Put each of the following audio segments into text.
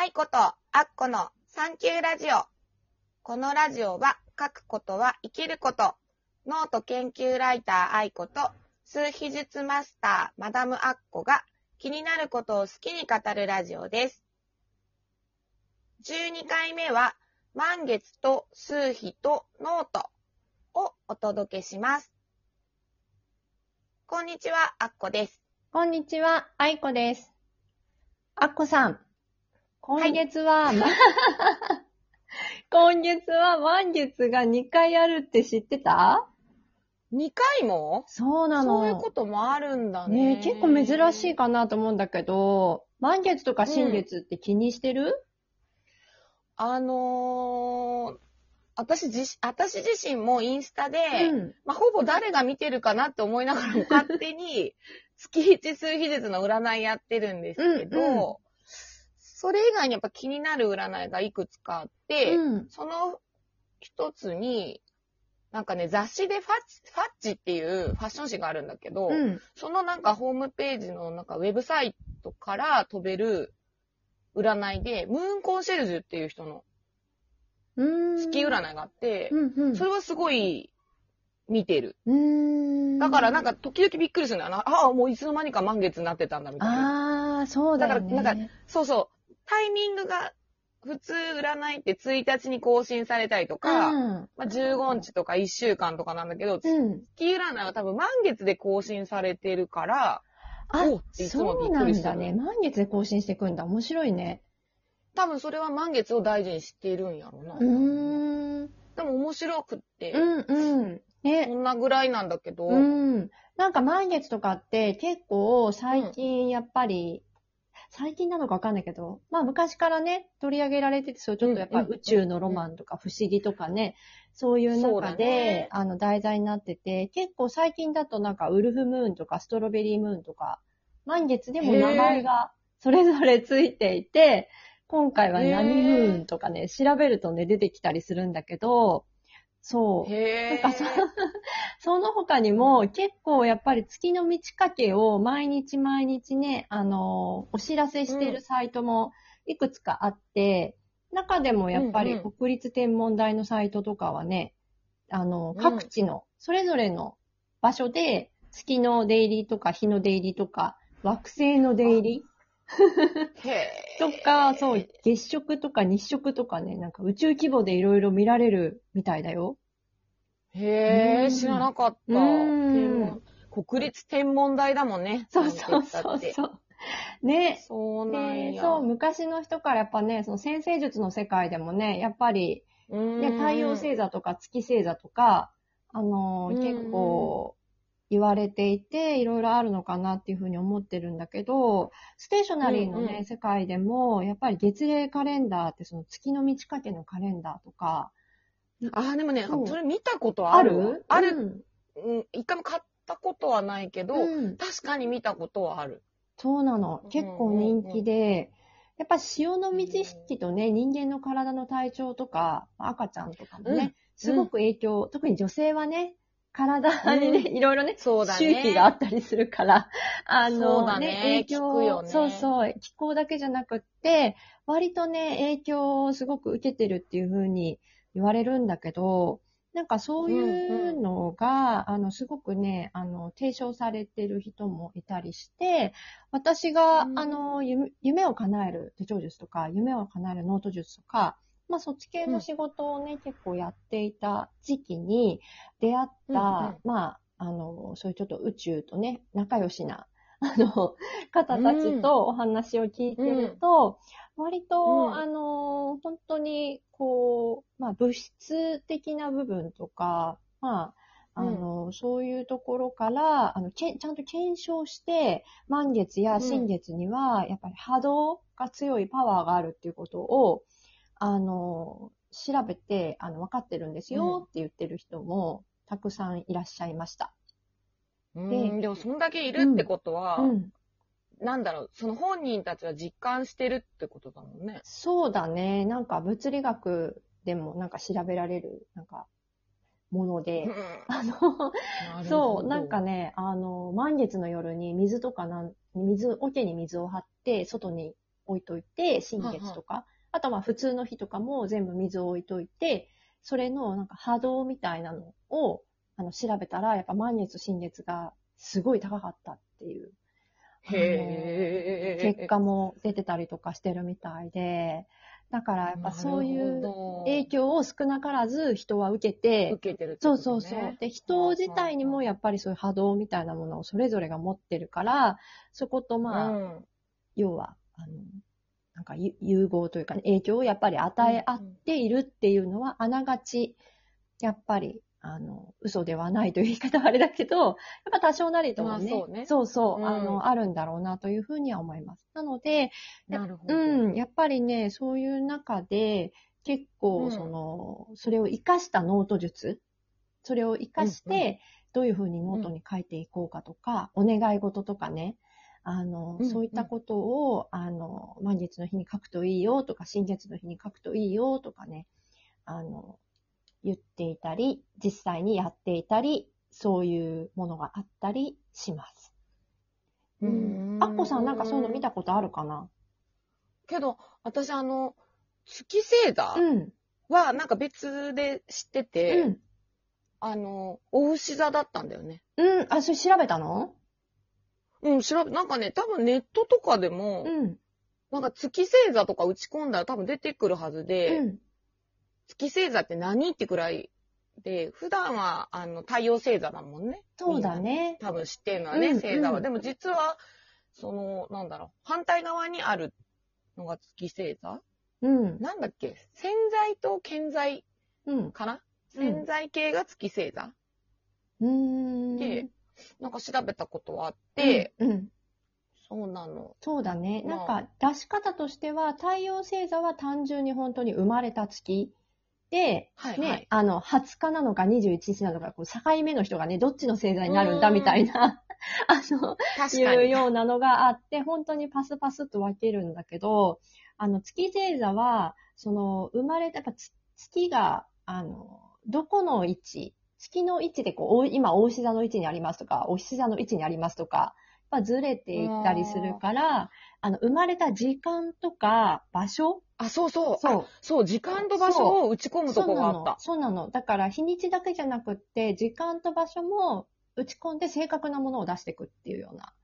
愛子とアッコのサンキューラジオ。このラジオは書くことは生きること。ノート研究ライター愛子と数秘術マスターマダムアッコが気になることを好きに語るラジオです。12回目は満月と数秘とノートをお届けします。こんにちは、アッコです。こんにちは、あいこです。あっこさん、今月は、ま 今月は満月が2回あるって知ってた？2回も？そうなの。そういうこともあるんだね。ね結構珍しいかなと思うんだけど、満月とか新月って気にしてる、あのー、私自、私自身もインスタで、うん。まあ、ほぼ誰が見てるかなって思いながらも勝手に月一数秘術の占いやってるんですけど、うんうんそれ以外にやっぱ気になる占いがいくつかあって、うん。その一つに、なんかね、雑誌でファッチ、ファッチっていうファッション誌があるんだけど、うん。そのなんかホームページのなんかウェブサイトから飛べる占いで、ムーンコンシェルジュっていう人のうん。月占いがあって、うんうん。それはすごい見てる。だからなんか、時々びっくりするんだよな。ああ、もういつの間にか満月になってたんだみたいな。ああ、そうだよね。だからなんそうそう。タイミングが、普通占いって1日に更新されたりとか、うん。まあ、15日とか1週間とかなんだけど、うん。月占いは多分満月で更新されてるから、あおうっていつもそうなびっくりするんだね。満月で更新していくんだ。面白いね。多分それは満月を大事にしているんやろうな。うーん。でも面白くって、うんうん。ね。そんなぐらいなんだけど、うん。なんか満月とかって結構最近やっぱり、最近なのかわかんないけど、まあ昔からね、取り上げられてて、そうちょっとやっぱ宇宙のロマンとか不思議とかね、そういう中で、ね。あの題材になってて、結構最近だとなんかウルフムーンとかストロベリームーンとか、満月でも名前がそれぞれついていて、今回は何ムーンとかね、調べるとね、出てきたりするんだけど、そう。へなんかそ その他にも結構やっぱり月の満ち欠けを毎日毎日ね、あの、お知らせしてるサイトもいくつかあって、中でもやっぱりうんうん。国立天文台のサイトとかはね、あの、うん。各地のそれぞれの場所で月の出入りとか日の出入りとか惑星の出入りへとか、そう、月食とか日食とかね、なんか宇宙規模でいろいろ見られるみたいだよ。へえ、うん知らなかった。国立天文台だもんね。そうそうそうそう。ね。そうなんで、や。そう、昔の人からやっぱね、その先生術の世界でもね、やっぱり、うんね、太陽星座とか月星座とか、あのー、うん結構言われていて、いろいろあるのかなっていうふうに思ってるんだけど、ステーショナリーのね、うんうん。世界でも、やっぱり月齢カレンダーってその月の満ち欠けのカレンダーとか、あ、でもね、それ見たことある？わある、うん。うん、一回も買ったことはないけど、うん。確かに見たことはある。そうなの。結構人気で、やっぱ潮の満ち引きとね、人間の体の体調とか、赤ちゃんとかもね、うん。すごく影響、特に女性はね、体にね、ういろいろね、そうだね。周期があったりするから、あの、だね。影響ね。そうそう、気候だけじゃなくって、割とね、影響をすごく受けてるっていうふうに言われるんだけど、なんかそういうのが、あの、すごくね、あの、提唱されてる人もいたりして、私が、うん。あの、夢夢を叶える手帳術とか、夢を叶えるノート術とか、まあ、そっち系の仕事をね、結構やっていた時期に出会った、うんうんまあ、あの、そういうちょっと宇宙とね、仲良しな、あの、方たちとお話を聞いてると、割と、うん。あの、本当に、こう、まあ、物質的な部分とか、まあ、あの、そういうところから、あの、けちゃんと検証して、満月や新月には、やっぱり波動が強いパワーがあるっていうことを、あの、調べて、あの、分かってるんですよって言ってる人も、たくさんいらっしゃいました。うん、でもそんだけいるってことは、うん。なんだろう、その本人たちは実感してるってことだもんね。そうだね。なんか物理学でもなんか調べられる、なんか、もので、あの、そう、なんかね。ね、あの、満月の夜に水とかなん、水、桶に水を張って、外に置いといて、新月とか。あとまあ普通の日とかも全部水を置いといて、それのなんか波動みたいなのをあの調べたら、やっぱ満月、新月がすごい高かったっていう。へー。結果も出てたりとかしてるみたいで、だからやっぱそういう影響を少なからず人は受けて、受けてるってそうそうそう。で、人自体にもやっぱりそういう波動みたいなものをそれぞれが持ってるから、そことまあ、うん。要は、あの、なんかゆ融合というか、ね、影響をやっぱり与え合っているっていうのは、あながち、やっぱり、あの、嘘ではないという言い方はあれだけど、やっぱ多少なりともね、まあそうね。そうそう、うん。あの、あるんだろうなというふうには思います。なので、なるほど。うん、やっぱりね、そういう中で、結構、うん。その、それを活かしたノート術、それを活かしうんうん。て、どういうふうにノートに書いていこうかとか、お願い事とかね、あの、うんそういったことを、あの、満月の日に書くといいよとか、新月の日に書くといいよとかね、あの、言っていたり、実際にやっていたり、そういうものがあったりします。うんアッコさんなんかそういうの見たことあるかな？けど、私あの、月星座うん。はなんか別で知ってて、うん。あの、お牛座だったんだよね。うん。あ、それ調べたの？うん、調べ、なんかね、多分ネットとかでも、うん。なんか月星座とか打ち込んだら多分出てくるはずで、うん。月星座って何ってくらいで、普段はあの太陽星座だもんね。そうだね。多分知ってるのはね、うん星座は。うんでも実は、その、なんだろう、反対側にあるのが月星座うん。なんだっけ？潜在と健在うん。かな？うん潜在系が月星座、うーん。でなんか調べたことはあって、うん、うん。そうなの。そうだね。まあなんか、出し方としては、太陽星座は単純に本当に生まれた月。で、ね、はいはい。あの、20日なのか21日なのか、こう境目の人がね、どっちの星座になるんだみたいな、あの。いうようなのがあって、本当にパスパスと分けるんだけど、あの、月星座は、その、生まれた、やっぱつ月が、あの、どこの位置、月の位置でこう、お今、大牛座の位置にありますとか、お獅子座の位置にありますとか、やっぱずれていったりするから、あの、生まれた時間とか場所？あ、そうそう。そうあそう、時間と場所を打ち込むとこがあった。そうなの。そうなの。だから、日にちだけじゃなくって、時間と場所も打ち込んで正確なものを出していくっていうような、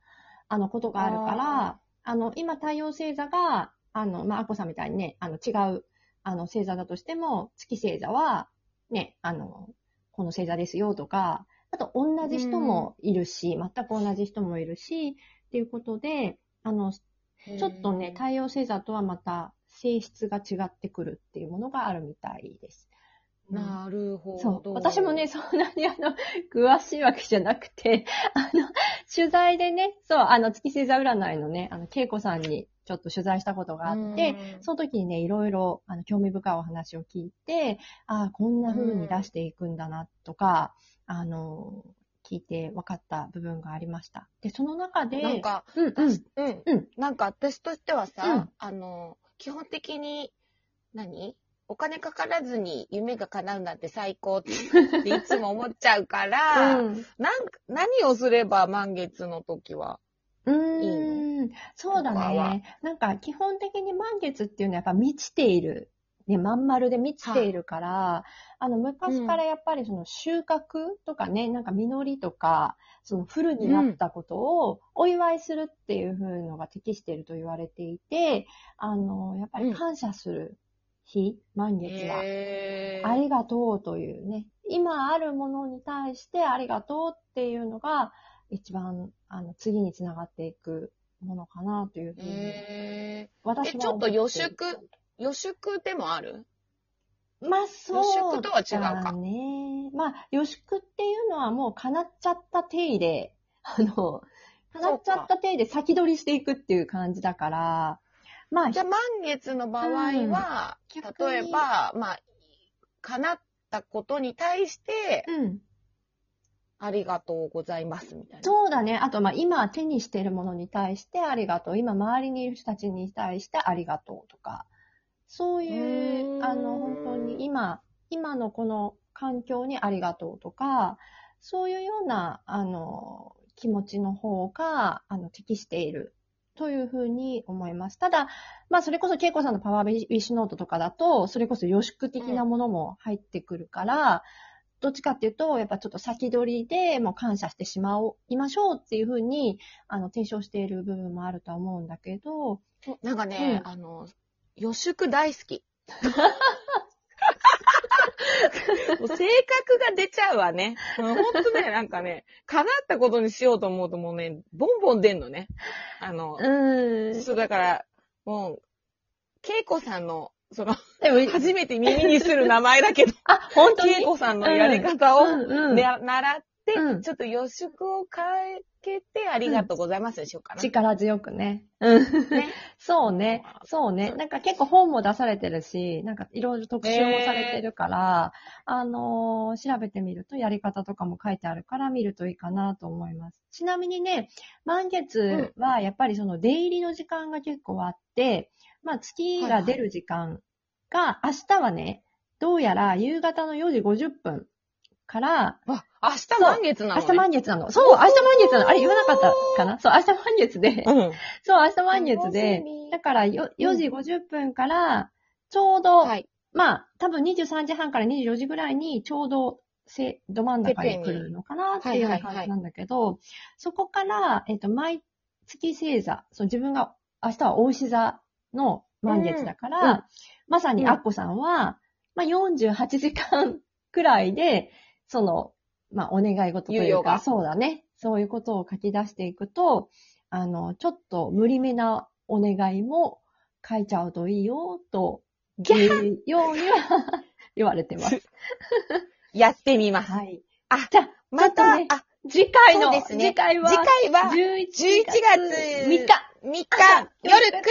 あの、ことがあるから、あの、今、太陽星座が、あの、まあ、アッコさんみたいにね、あの、違う、あの、星座だとしても、月星座は、ね、あの、この星座ですよとか、あと、同じ人もいるし、全く同じ人もいるし、っていうことで、あの、ちょっとね、太陽星座とはまた性質が違ってくるっていうものがあるみたいです。うんなるほど。そう。私もね、そんなにあの、詳しいわけじゃなくて、あの、取材でね、そう、あの、月星座占いのね、あの、恵子さんにちょっと取材したことがあって、うんその時にね、いろいろ、あの、興味深いお話を聞いて、ああ、こんな風に出していくんだな、とか、あの、聞いて分かった部分がありました。で、その中で、なんか、うんうん、うん。うんなんか私としてはさ、うんあの、基本的に、何？お金かからずに夢が叶うなんて最高っていつも思っちゃうから、うん。なんか何をすれば満月の時は。うーん、そうだね。なんか基本的に満月っていうのはやっぱ満ちている。ね、まん丸で満ちているから、あの、昔からやっぱりその収穫とかね、なんか実りとか、そのフルになったことをお祝いするっていう風のが適していると言われていて、あの、やっぱり感謝する日、満月は。へーありがとうというね、今あるものに対してありがとうっていうのが、一番、あの、次につながっていくものかなというふうに、へー。私はえ、ちょっと予祝、予祝でもある？まあ、そう予祝とは違うか。だね。まあ、予祝っていうのはもう叶っちゃった体で、あの、叶っちゃった体で先取りしていくっていう感じだから、まあ、じゃあ満月の場合は、うん。例えば、まあ、叶ったことに対して、うん。ありがとうございますみたいな。そうだね。あと、まあ、今手にしているものに対してありがとう。今周りにいる人たちに対してありがとうとか。そういうあの、本当に今、今のこの環境にありがとうとか、そういうような、あの、気持ちの方が、あの、適しているというふうに思います。ただ、まあそれこそ恵子さんのパワーウィッシュノートとかだと、それこそ予祝的なものも入ってくるから、どっちかっていうと、やっぱちょっと先取りでもう感謝してしまおう、いましょうっていうふうに、あの、提唱している部分もあるとは思うんだけど、なんかね、うんあの、予祝大好き。もう性格が出ちゃうわね。もうほんとね、なんかね、叶ったことにしようと思うともうね、ボンボン出んのね。あの、うん。そうだから、もう、恵子さんの、その、でも、初めて耳にする名前だけど、あ、本当に？恵子さんのやり方を、うんうんで習って、うんちょっと予祝を変えて、ありがとうございますでしょうかな。力強くね。うん。ねそうね。そうね。なんか結構本も出されてるし、なんかいろいろ特集もされてるから、あのー調べてみるとやり方とかも書いてあるから見るといいかなと思います。ちなみにね、満月はやっぱりその出入りの時間が結構あって、まあ月が出る時間が、明日はね、どうやら夕方の4時50分から、あ、明日満月なの、ね、明日満月なの。そう、明日満月なの。あれ言わなかったかな？そう、明日満月で。うん。そう、明日満月でだからよ4時50分から、ちょうど、はい。まあ、多分23時半から24時ぐらいにちょうどせ、ど真ん中に来るのかなっていう感じなんだけど、そこから、えっと、毎月星座、そう自分が明日は大牛座の満月だから、うんうんまさにアッコさんは、まあ48時間くらいで、その、まあお願い事というか、そうだね。そういうことを書き出していくと、あの、ちょっと無理めなお願いも書いちゃうといいよ、というようには言われてます。やってみます。はい。あ、じゃあ、また、ねあ、次回の、ね次回は、次回は11 11月3日。3日、夜9時